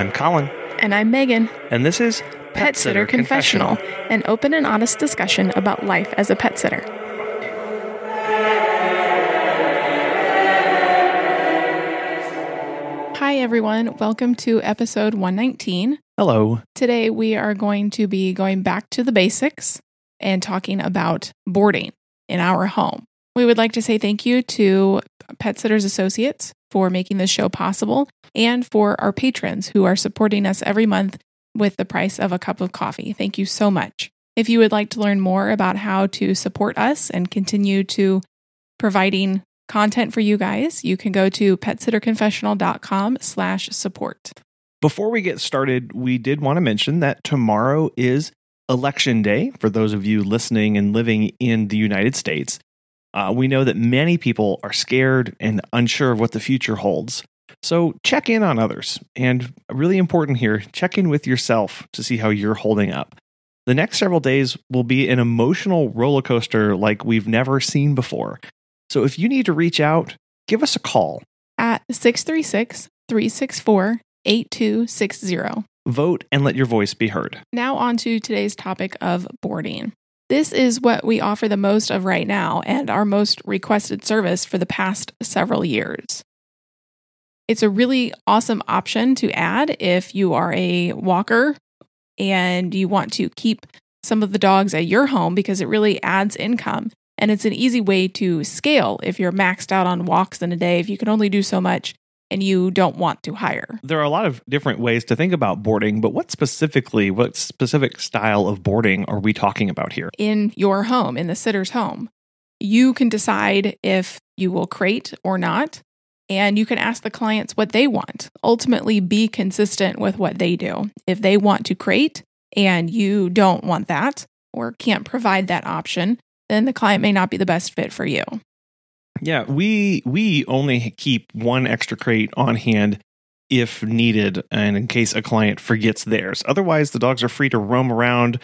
I'm Colin, And I'm Megan, and this is Pet Sitter Confessional, an open and honest discussion about life as a pet sitter. Hi, everyone. Welcome to episode 119. Hello. Today, we are going to be going back to the basics and talking about boarding in our home. We would like to say thank you to Pet Sitters Associates for making this show possible and for our patrons who are supporting us every month with the price of a cup of coffee. Thank you so much. If you would like to learn more about how to support us and continue to providing content for you guys, you can go to petsitterconfessional.com slash support. Before we get started, we did want to mention that tomorrow is Election Day for those of you listening and living in the United States. Uh, we know that many people are scared and unsure of what the future holds. So check in on others. And really important here, check in with yourself to see how you're holding up. The next several days will be an emotional roller coaster like we've never seen before. So if you need to reach out, give us a call. At 636 364 8260. Vote and let your voice be heard. Now, on to today's topic of boarding. This is what we offer the most of right now and our most requested service for the past several years. It's a really awesome option to add if you are a walker and you want to keep some of the dogs at your home because it really adds income. And it's an easy way to scale if you're maxed out on walks in a day, if you can only do so much and you don't want to hire. There are a lot of different ways to think about boarding, but what specifically, what specific style of boarding are we talking about here? in your home, in the sitter's home. You can decide if you will crate or not, and you can ask the clients what they want. Ultimately, be consistent with what they do. If they want to crate and you don't want that or can't provide that option, then the client may not be the best fit for you. Yeah, we we only keep one extra crate on hand if needed and in case a client forgets theirs. Otherwise, the dogs are free to roam around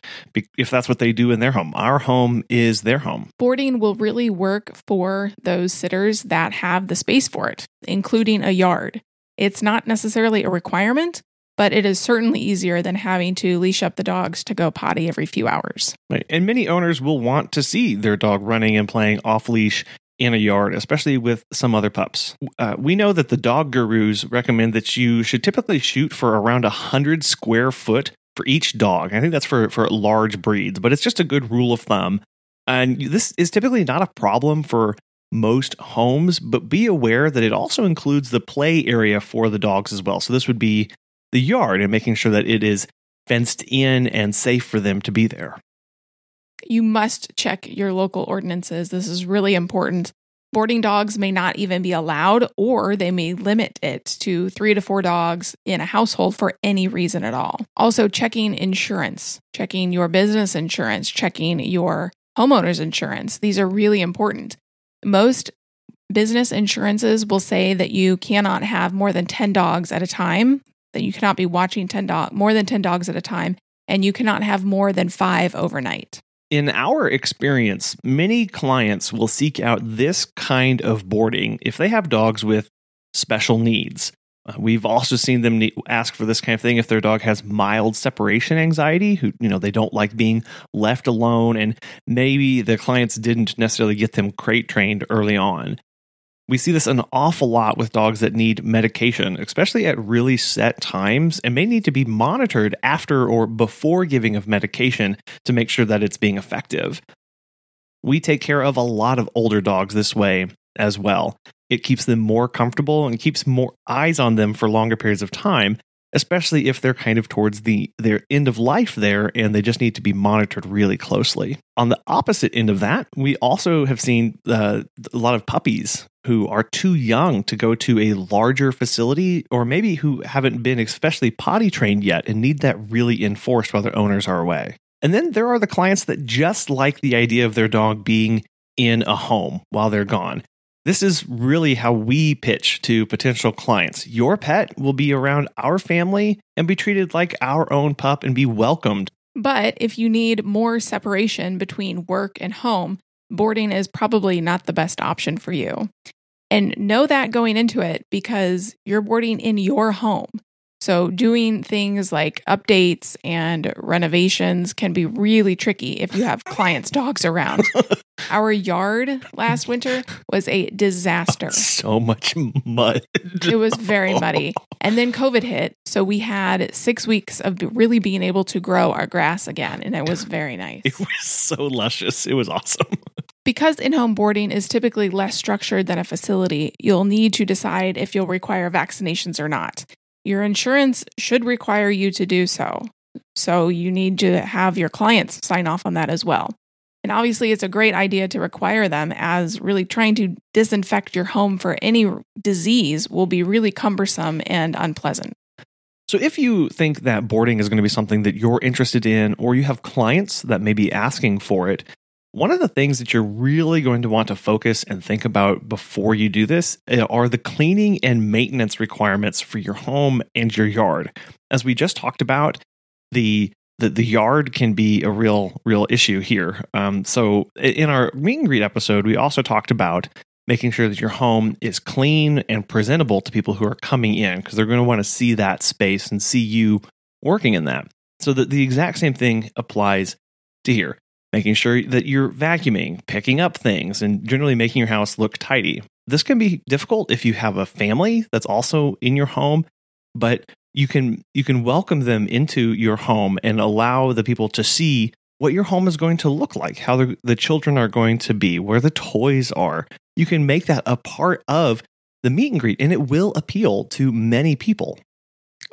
if that's what they do in their home. Our home is their home. Boarding will really work for those sitters that have the space for it, including a yard. It's not necessarily a requirement, but it is certainly easier than having to leash up the dogs to go potty every few hours. Right. And many owners will want to see their dog running and playing off leash in a yard, especially with some other pups. Uh, we know that the dog gurus recommend that you should typically shoot for around 100 square foot for each dog. I think that's for, for large breeds, but it's just a good rule of thumb. And this is typically not a problem for most homes, but be aware that it also includes the play area for the dogs as well. So this would be the yard and making sure that it is fenced in and safe for them to be there. You must check your local ordinances. This is really important. Boarding dogs may not even be allowed, or they may limit it to three to four dogs in a household for any reason at all. Also, checking insurance, checking your business insurance, checking your homeowner's insurance. These are really important. Most business insurances will say that you cannot have more than 10 dogs at a time, that you cannot be watching 10 dog more than 10 dogs at a time, and you cannot have more than 5 overnight. In our experience, many clients will seek out this kind of boarding if they have dogs with special needs. Uh, we've also seen them ask for this kind of thing if their dog has mild separation anxiety, who you know they don't like being left alone, and maybe the clients didn't necessarily get them crate trained early on. We see this an awful lot with dogs that need medication, especially at really set times, and may need to be monitored after or before giving of medication to make sure that it's being effective. We take care of a lot of older dogs this way as well. It keeps them more comfortable and keeps more eyes on them for longer periods of time, especially if they're kind of towards the their end of life there and they just need to be monitored really closely. On the opposite end of that, we also have seen uh, a lot of puppies who are too young to go to a larger facility or maybe who haven't been especially potty trained yet and need that really enforced while their owners are away. And then there are the clients that just like the idea of their dog being in a home while they're gone. This is really how we pitch to potential clients. Your pet will be around our family and be treated like our own pup and be welcomed. But if you need more separation between work and home, boarding is probably not the best option for you. And know that going into it because you're boarding in your home. So, doing things like updates and renovations can be really tricky if you have clients' dogs around. Our yard last winter was a disaster. So much mud. It was very muddy. And then COVID hit. So, we had six weeks of really being able to grow our grass again. And it was very nice. It was so luscious. It was awesome. Because in home boarding is typically less structured than a facility, you'll need to decide if you'll require vaccinations or not. Your insurance should require you to do so. So you need to have your clients sign off on that as well. And obviously, it's a great idea to require them, as really trying to disinfect your home for any disease will be really cumbersome and unpleasant. So, if you think that boarding is going to be something that you're interested in, or you have clients that may be asking for it, one of the things that you're really going to want to focus and think about before you do this eh, are the cleaning and maintenance requirements for your home and your yard. As we just talked about, the the, the yard can be a real real issue here. Um, so in our meet and greet episode, we also talked about making sure that your home is clean and presentable to people who are coming in because they're going to want to see that space and see you working in that. So the exact same thing applies to here making sure that you're vacuuming, picking up things, and generally making your house look tidy. This can be difficult if you have a family that's also in your home, but you can you can welcome them into your home and allow the people to see what your home is going to look like, how the, the children are going to be, where the toys are. You can make that a part of the meet and greet, and it will appeal to many people.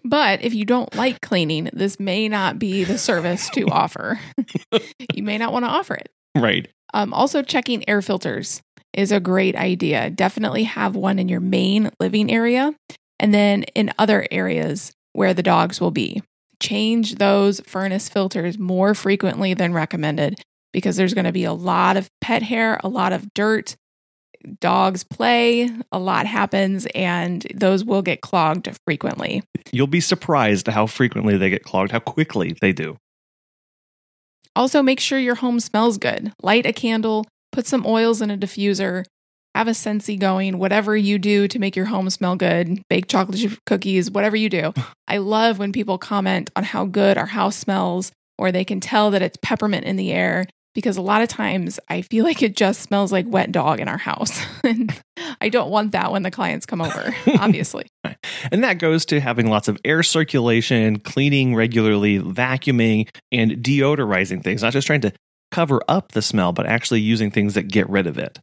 But if you don't like cleaning, this may not be the service to offer. you may not want to offer it. Right. Um, also, checking air filters is a great idea. Definitely have one in your main living area and then in other areas where the dogs will be. Change those furnace filters more frequently than recommended because there's going to be a lot of pet hair, a lot of dirt, dogs play, a lot happens, and those will get clogged frequently. You'll be surprised how frequently they get clogged, how quickly they do. Also, make sure your home smells good. Light a candle, put some oils in a diffuser, have a Scentsy going, whatever you do to make your home smell good, bake chocolate chip cookies, whatever you do. I love when people comment on how good our house smells or they can tell that it's peppermint in the air because a lot of times I feel like it just smells like wet dog in our house. and I don't want that when the clients come over, obviously. and that goes to having lots of air circulation, cleaning regularly, vacuuming, and deodorizing things, not just trying to cover up the smell, but actually using things that get rid of it.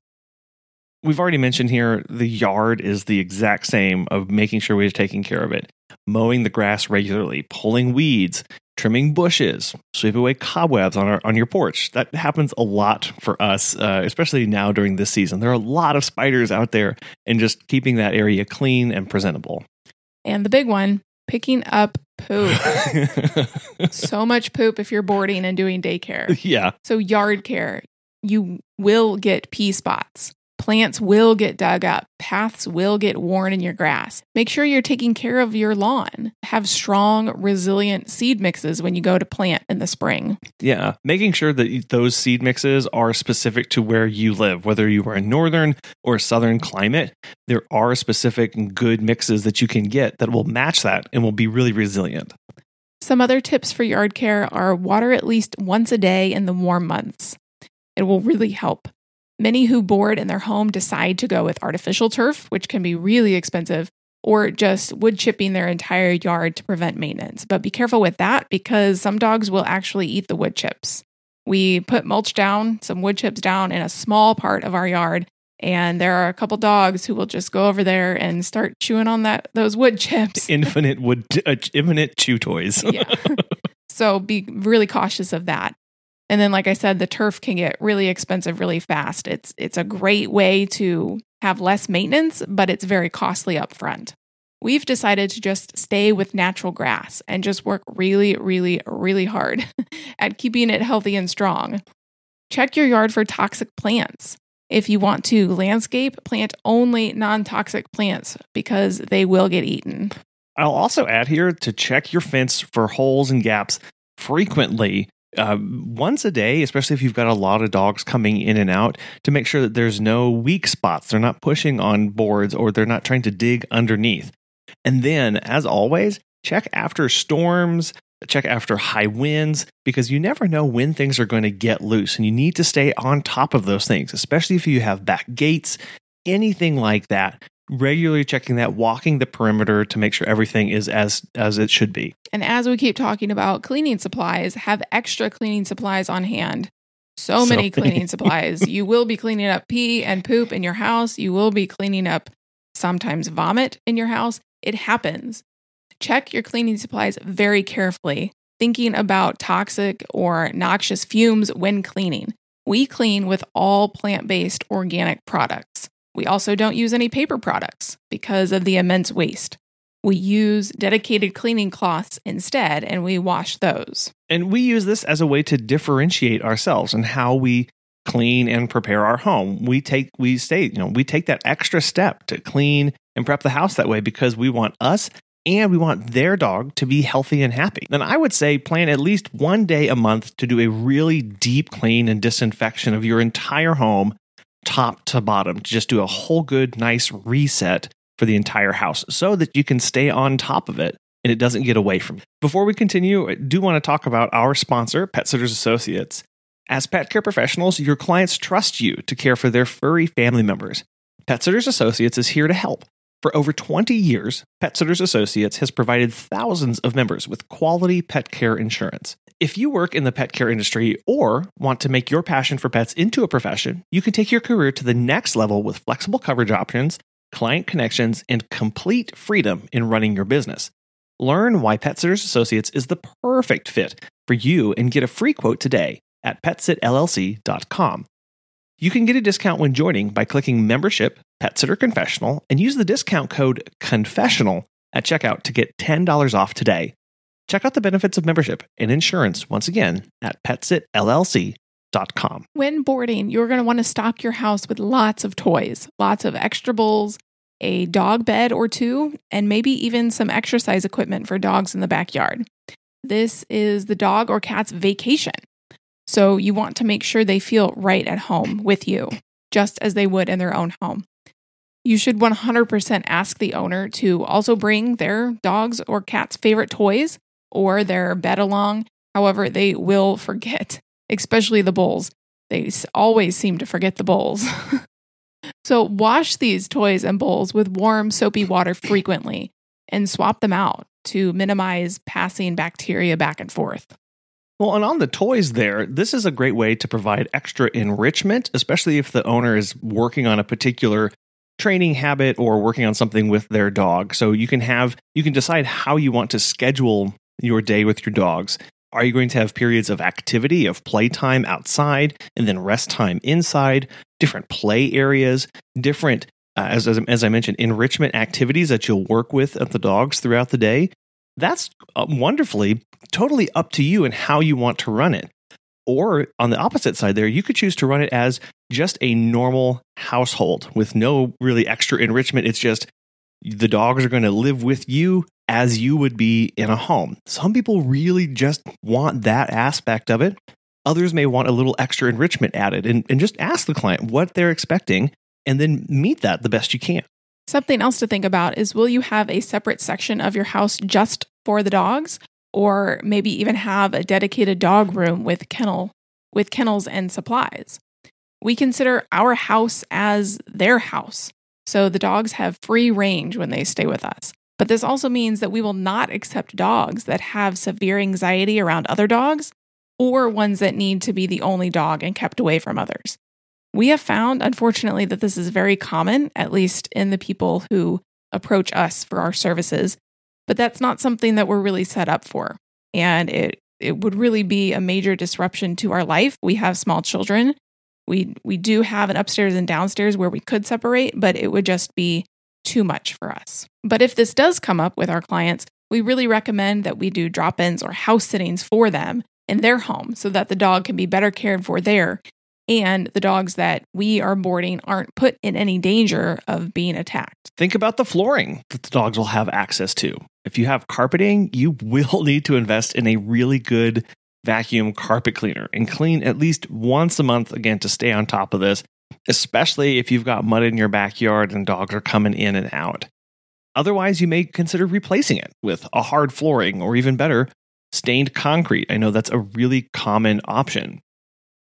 We've already mentioned here the yard is the exact same of making sure we're taking care of it. Mowing the grass regularly, pulling weeds, trimming bushes, sweep away cobwebs on our on your porch. That happens a lot for us, uh, especially now during this season. There are a lot of spiders out there, and just keeping that area clean and presentable. And the big one, picking up poop. so much poop if you're boarding and doing daycare. Yeah. So yard care, you will get pee spots. Plants will get dug up, paths will get worn in your grass. Make sure you're taking care of your lawn. Have strong, resilient seed mixes when you go to plant in the spring. Yeah, making sure that those seed mixes are specific to where you live, whether you are in northern or southern climate. There are specific good mixes that you can get that will match that and will be really resilient. Some other tips for yard care are water at least once a day in the warm months. It will really help. Many who board in their home decide to go with artificial turf, which can be really expensive, or just wood chipping their entire yard to prevent maintenance. But be careful with that because some dogs will actually eat the wood chips. We put mulch down, some wood chips down in a small part of our yard, and there are a couple dogs who will just go over there and start chewing on that those wood chips. Infinite wood, uh, infinite chew toys. yeah. So be really cautious of that. And then, like I said, the turf can get really expensive really fast. It's it's a great way to have less maintenance, but it's very costly up front. We've decided to just stay with natural grass and just work really, really, really hard at keeping it healthy and strong. Check your yard for toxic plants. If you want to landscape, plant only non toxic plants because they will get eaten. I'll also add here to check your fence for holes and gaps frequently uh, once a day, especially if you've got a lot of dogs coming in and out, to make sure that there's no weak spots. They're not pushing on boards or they're not trying to dig underneath. And then, as always, check after storms, check after high winds, because you never know when things are going to get loose. And you need to stay on top of those things, especially if you have back gates, anything like that. Regularly checking that, walking the perimeter to make sure everything is as as it should be. And as we keep talking about cleaning supplies, have extra cleaning supplies on hand. So, So many many. cleaning supplies. You will be cleaning up pee and poop in your house. You will be cleaning up sometimes vomit in your house. It happens. Check your cleaning supplies very carefully, thinking about toxic or noxious fumes when cleaning. We clean with all plant based organic products. We also don't use any paper products because of the immense waste. We use dedicated cleaning cloths instead and we wash those. And we use this as a way to differentiate ourselves and how we clean and prepare our home. We take we stay, you know, we take that extra step to clean and prep the house that way because we want us and we want their dog to be healthy and happy. Then I would say plan at least one day a month to do a really deep clean and disinfection of your entire home, top to bottom, to just do a whole good, nice reset for the entire house so that you can stay on top of it and it doesn't get away from you. Before we continue, I do want to talk about our sponsor, Pet Sitters Associates. As pet care professionals, your clients trust you to care for their furry family members. Pet Sitters Associates is here to help. For over 20 years, Pet Sitters Associates has provided thousands of members with quality pet care insurance. If you work in the pet care industry or want to make your passion for pets into a profession, you can take your career to the next level with flexible coverage options, client connections, and complete freedom in running your business. Learn why Pet Sitters Associates is the perfect fit for you and get a free quote today at petsitllc.com. You can get a discount when joining by clicking membership, Pet Sitter Confessional, and use the discount code CONFESSIONAL at checkout to get $10 off today. Check out the benefits of membership and insurance once again at petsitllc.com. When boarding, you're going to want to stock your house with lots of toys, lots of extra bowls, a dog bed or two, and maybe even some exercise equipment for dogs in the backyard. This is the dog or cat's vacation. So you want to make sure they feel right at home with you, just as they would in their own home. You should 100% ask the owner to also bring their dog's or cat's favorite toys or their bed along. However, they will forget, especially the bowls. They always seem to forget the bowls. so, wash these toys and bowls with warm, soapy water frequently and swap them out to minimize passing bacteria back and forth. Well, and on the toys there, this is a great way to provide extra enrichment, especially if the owner is working on a particular training habit or working on something with their dog. So you can have you can decide how you want to schedule your day with your dogs. Are you going to have periods of activity, of playtime outside, and then rest time inside, different play areas, different, uh, as, as, as I mentioned, enrichment activities that you'll work with at the dogs throughout the day? That's uh, wonderfully totally up to you and how you want to run it. Or on the opposite side, there, you could choose to run it as just a normal household with no really extra enrichment. It's just the dogs are going to live with you as you would be in a home. Some people really just want that aspect of it. Others may want a little extra enrichment added and, and just ask the client what they're expecting and then meet that the best you can. Something else to think about is will you have a separate section of your house just for the dogs or maybe even have a dedicated dog room with kennel with kennels and supplies. We consider our house as their house. So the dogs have free range when they stay with us. But this also means that we will not accept dogs that have severe anxiety around other dogs or ones that need to be the only dog and kept away from others. We have found, unfortunately, that this is very common, at least in the people who approach us for our services, but that's not something that we're really set up for. And it, it would really be a major disruption to our life. We have small children. We, we do have an upstairs and downstairs where we could separate, but it would just be too much for us. But if this does come up with our clients, we really recommend that we do drop ins or house sittings for them in their home so that the dog can be better cared for there and the dogs that we are boarding aren't put in any danger of being attacked. Think about the flooring that the dogs will have access to. If you have carpeting, you will need to invest in a really good vacuum carpet cleaner and clean at least once a month again to stay on top of this, especially if you've got mud in your backyard and dogs are coming in and out. Otherwise, you may consider replacing it with a hard flooring or even better, stained concrete. I know that's a really common option.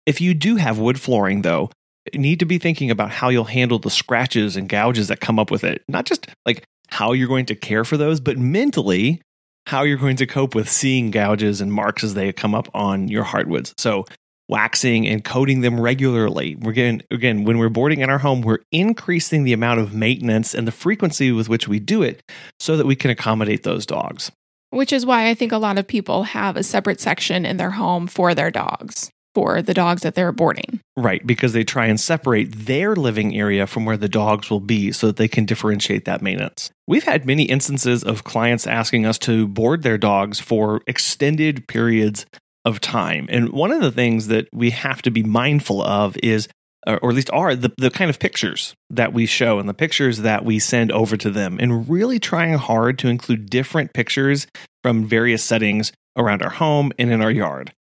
If you do have wood flooring, though, you need to be thinking about how you'll handle the scratches and gouges that come up with it. Not just like how you're going to care for those, but mentally, how you're going to cope with seeing gouges and marks as they come up on your hardwoods. So, waxing and coating them regularly. We're getting, again, when we're boarding in our home, we're increasing the amount of maintenance and the frequency with which we do it so that we can accommodate those dogs. Which is why I think a lot of people have a separate section in their home for their dogs for the dogs that they're boarding. Right, because they try and separate their living area from where the dogs will be so that they can differentiate that maintenance. We've had many instances of clients asking us to board their dogs for extended periods of time. And one of the things that we have to be mindful of is or at least are the, the kind of pictures that we show and the pictures that we send over to them and really trying hard to include different pictures from various settings around our home and in our yard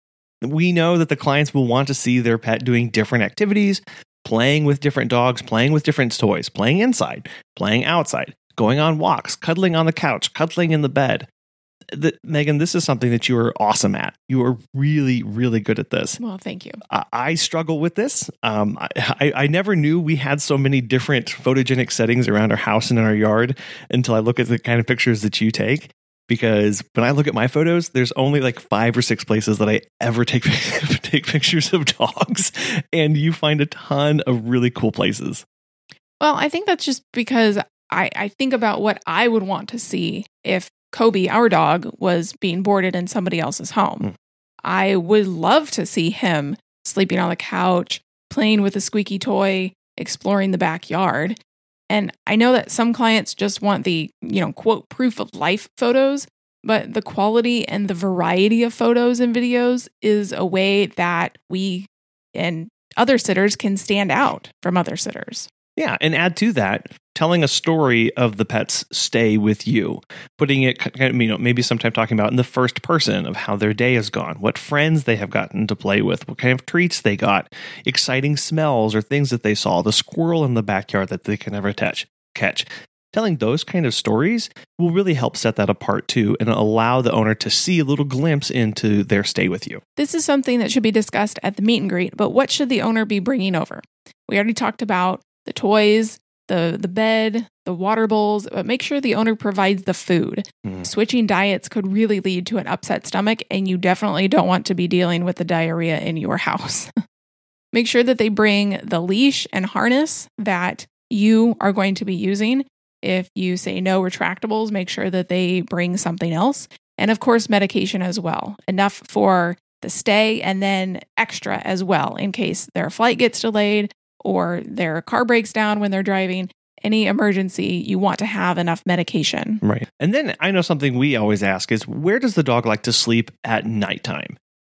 we know that the clients will want to see their pet doing different activities, playing with different dogs, playing with different toys, playing inside, playing outside, going on walks, cuddling on the couch, cuddling in the bed. That Megan, this is something that you are awesome at. You are really, really good at this. Well, thank you. I, I struggle with this. Um, I, I never knew we had so many different photogenic settings around our house and in our yard until I look at the kind of pictures that you take because when I look at my photos, there's only like five or six places that I ever take take pictures of dogs, and you find a ton of really cool places. Well, I think that's just because I, I think about what I would want to see if Kobe, our dog, was being boarded in somebody else's home. Mm. I would love to see him sleeping on the couch, playing with a squeaky toy, exploring the backyard. And I know that some clients just want the, you know, quote, proof of life photos, but the quality and the variety of photos and videos is a way that we and other sitters can stand out from other sitters. Yeah, and add to that, telling a story of the pet's stay with you, putting it, you know, maybe sometime talking about in the first person of how their day has gone, what friends they have gotten to play with, what kind of treats they got, exciting smells or things that they saw, the squirrel in the backyard that they can never touch, catch. Telling those kind of stories will really help set that apart too and allow the owner to see a little glimpse into their stay with you. This is something that should be discussed at the meet and greet, but what should the owner be bringing over? We already talked about the toys, the the bed, the water bowls, but make sure the owner provides the food. Mm. Switching diets could really lead to an upset stomach and you definitely don't want to be dealing with the diarrhea in your house. make sure that they bring the leash and harness that you are going to be using. If you say no retractables, make sure that they bring something else. And of course, medication as well. Enough for the stay and then extra as well in case their flight gets delayed or their car breaks down when they're driving, any emergency, you want to have enough medication. Right. And then I know something we always ask is where does the dog like to sleep at nighttime?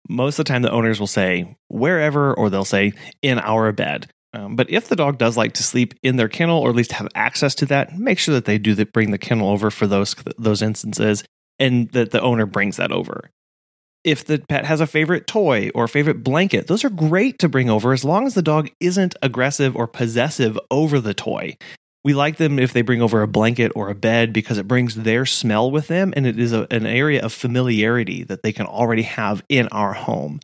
Most of the time, the owners will say wherever, or they'll say in our bed. Um, but if the dog does like to sleep in their kennel, or at least have access to that, make sure that they do that, bring the kennel over for those those instances, and that the owner brings that over if the pet has a favorite toy or favorite blanket, those are great to bring over as long as the dog isn't aggressive or possessive over the toy. We like them if they bring over a blanket or a bed because it brings their smell with them and it is a, an area of familiarity that they can already have in our home.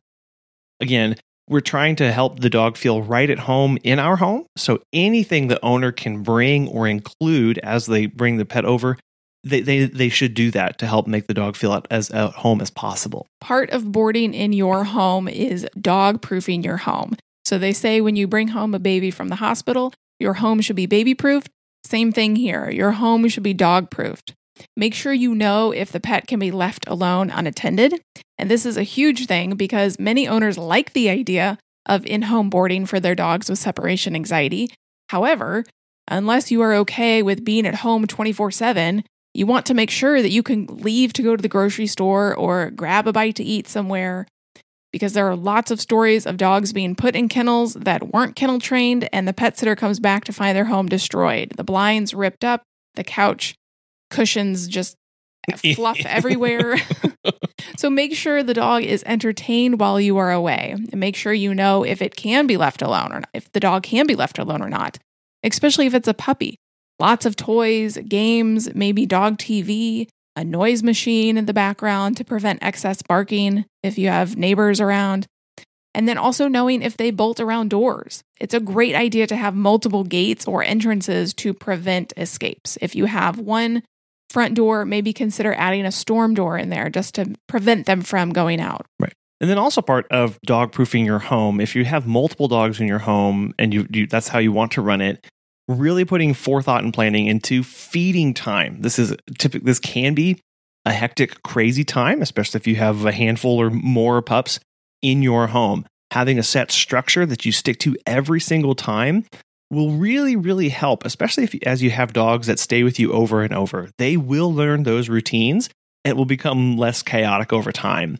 Again, we're trying to help the dog feel right at home in our home. So anything the owner can bring or include as they bring the pet over they, they they should do that to help make the dog feel as at home as possible. Part of boarding in your home is dog proofing your home. So they say when you bring home a baby from the hospital, your home should be baby proofed. Same thing here. Your home should be dog proofed. Make sure you know if the pet can be left alone unattended. And this is a huge thing because many owners like the idea of in home boarding for their dogs with separation anxiety. However, unless you are okay with being at home 24 7, you want to make sure that you can leave to go to the grocery store or grab a bite to eat somewhere because there are lots of stories of dogs being put in kennels that weren't kennel trained and the pet sitter comes back to find their home destroyed. The blinds ripped up, the couch cushions just fluff everywhere. so make sure the dog is entertained while you are away and make sure you know if it can be left alone or not, if the dog can be left alone or not, especially if it's a puppy. Lots of toys, games, maybe dog TV, a noise machine in the background to prevent excess barking if you have neighbors around. And then also knowing if they bolt around doors. It's a great idea to have multiple gates or entrances to prevent escapes. If you have one front door, maybe consider adding a storm door in there just to prevent them from going out. Right. And then also part of dog proofing your home, if you have multiple dogs in your home and you, you that's how you want to run it, really putting forethought and planning into feeding time. This is typical this can be a hectic, crazy time, especially if you have a handful or more pups in your home. Having a set structure that you stick to every single time will really, really help, especially if as you have dogs that stay with you over and over. They will learn those routines and it will become less chaotic over time.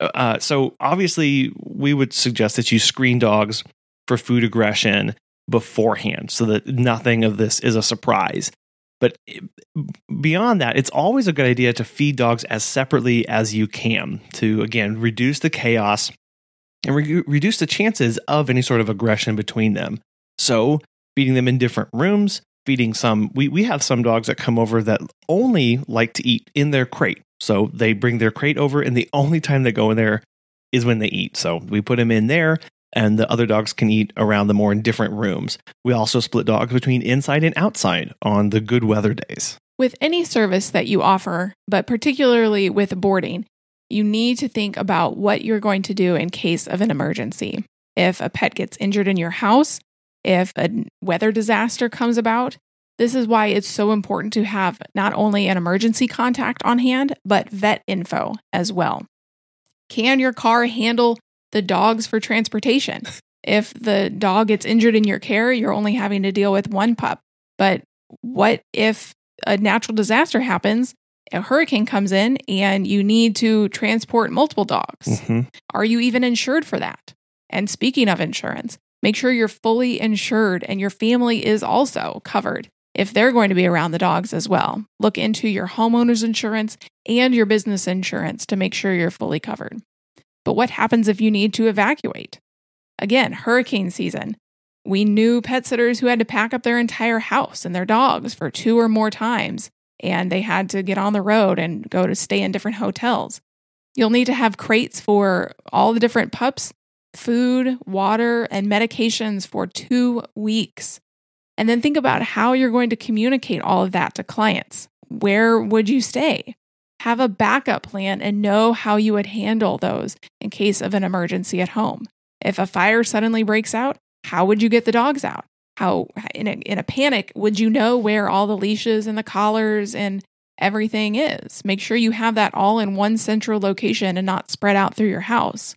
Uh, so, obviously, we would suggest that you screen dogs for food aggression beforehand so that nothing of this is a surprise. But beyond that, it's always a good idea to feed dogs as separately as you can to, again, reduce the chaos and re- reduce the chances of any sort of aggression between them. So, feeding them in different rooms, feeding some, we, we have some dogs that come over that only like to eat in their crate. So, they bring their crate over, and the only time they go in there is when they eat. So, we put them in there and the other dogs can eat around them or in different rooms. We also split dogs between inside and outside on the good weather days. With any service that you offer, but particularly with boarding, you need to think about what you're going to do in case of an emergency. If a pet gets injured in your house, if a weather disaster comes about, this is why it's so important to have not only an emergency contact on hand, but vet info as well. Can your car handle the dogs for transportation. if the dog gets injured in your care, you're only having to deal with one pup. But what if a natural disaster happens? A hurricane comes in and you need to transport multiple dogs. Mm-hmm. Are you even insured for that? And speaking of insurance, make sure you're fully insured and your family is also covered if they're going to be around the dogs as well. Look into your homeowner's insurance and your business insurance to make sure you're fully covered. But what happens if you need to evacuate? Again, hurricane season. We knew pet sitters who had to pack up their entire house and their dogs for two or more times, and they had to get on the road and go to stay in different hotels. You'll need to have crates for all the different pups, food, water, and medications for two weeks. And then think about how you're going to communicate all of that to clients. Where would you stay? Have a backup plan and know how you would handle those in case of an emergency at home. If a fire suddenly breaks out, how would you get the dogs out? How, in a, in a panic, would you know where all the leashes and the collars and everything is? Make sure you have that all in one central location and not spread out through your house.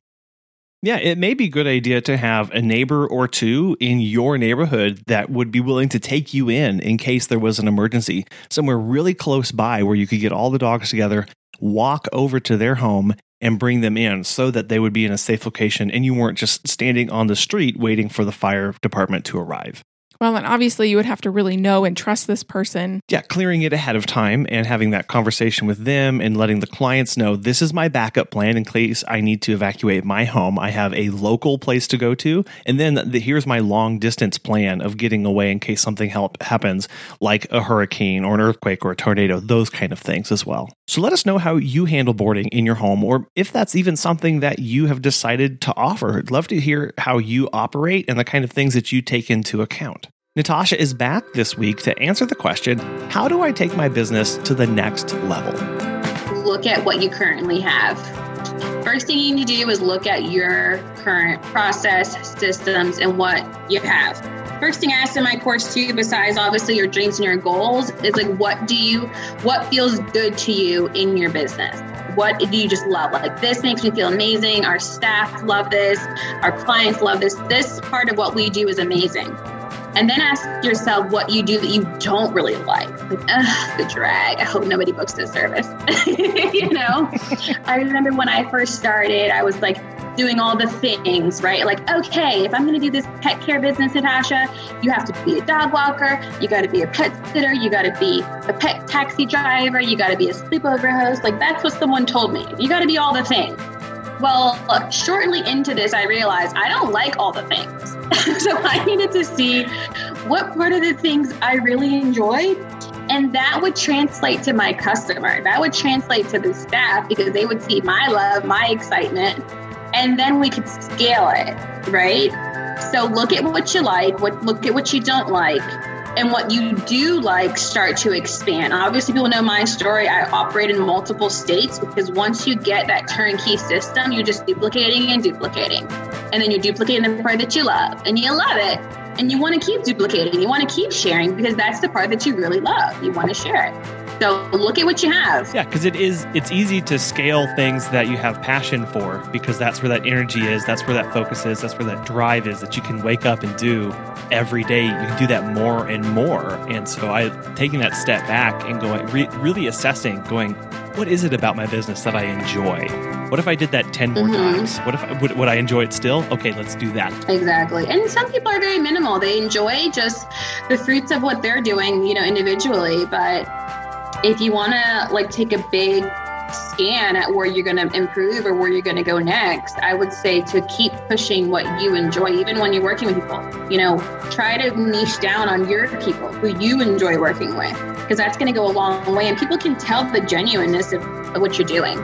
Yeah, it may be a good idea to have a neighbor or two in your neighborhood that would be willing to take you in in case there was an emergency, somewhere really close by where you could get all the dogs together, walk over to their home, and bring them in so that they would be in a safe location and you weren't just standing on the street waiting for the fire department to arrive. Well, and obviously you would have to really know and trust this person. Yeah, clearing it ahead of time and having that conversation with them and letting the clients know this is my backup plan in case I need to evacuate my home. I have a local place to go to. And then the, here's my long distance plan of getting away in case something help, happens, like a hurricane or an earthquake or a tornado, those kind of things as well. So let us know how you handle boarding in your home or if that's even something that you have decided to offer. I'd love to hear how you operate and the kind of things that you take into account. Natasha is back this week to answer the question How do I take my business to the next level? Look at what you currently have. First thing you need to do is look at your current process, systems, and what you have. First thing I asked in my course too, besides obviously your dreams and your goals, is like what do you what feels good to you in your business? What do you just love? Like this makes me feel amazing. Our staff love this. Our clients love this. This part of what we do is amazing. And then ask yourself what you do that you don't really like. Like, ugh, the drag. I hope nobody books this service. you know? I remember when I first started, I was like doing all the things, right? Like, okay, if I'm going to do this pet care business, Natasha, you have to be a dog walker, you got to be a pet sitter, you got to be a pet taxi driver, you got to be a sleepover host. Like, that's what someone told me. You got to be all the things. Well, shortly into this, I realized I don't like all the things. so I needed to see what part of the things I really enjoyed. And that would translate to my customer. That would translate to the staff because they would see my love, my excitement, and then we could scale it, right? So look at what you like, what look at what you don't like, and what you do like start to expand. Obviously, people know my story. I operate in multiple states because once you get that turnkey system, you're just duplicating and duplicating. And then you're duplicating the part that you love and you love it. And you want to keep duplicating, you want to keep sharing because that's the part that you really love. You want to share it. So look at what you have. Yeah, because it is it's easy to scale things that you have passion for because that's where that energy is, that's where that focus is, that's where that drive is that you can wake up and do every day. You can do that more and more. And so I taking that step back and going re- really assessing, going, what is it about my business that I enjoy? What if I did that 10 more mm-hmm. times? What if I, would, would I enjoy it still? Okay, let's do that. Exactly. And some people are very minimal. They enjoy just the fruits of what they're doing, you know, individually, but if you want to like take a big scan at where you're going to improve or where you're going to go next, I would say to keep pushing what you enjoy, even when you're working with people. You know, try to niche down on your people who you enjoy working with, because that's going to go a long way. And people can tell the genuineness of, of what you're doing.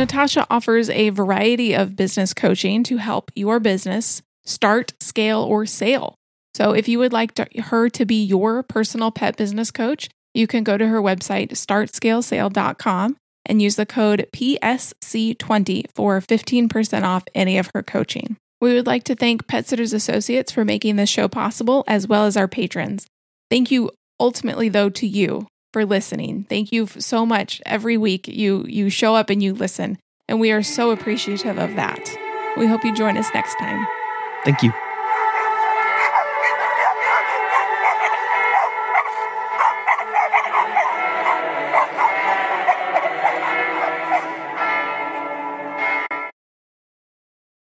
Natasha offers a variety of business coaching to help your business start, scale, or sale. So if you would like to, her to be your personal pet business coach, you can go to her website, startscalesale.com, and use the code PSC20 for 15% off any of her coaching. We would like to thank Pet Sitters Associates for making this show possible, as well as our patrons. Thank you ultimately, though, to you for listening. Thank you so much. Every week you you show up and you listen, and we are so appreciative of that. We hope you join us next time. Thank you.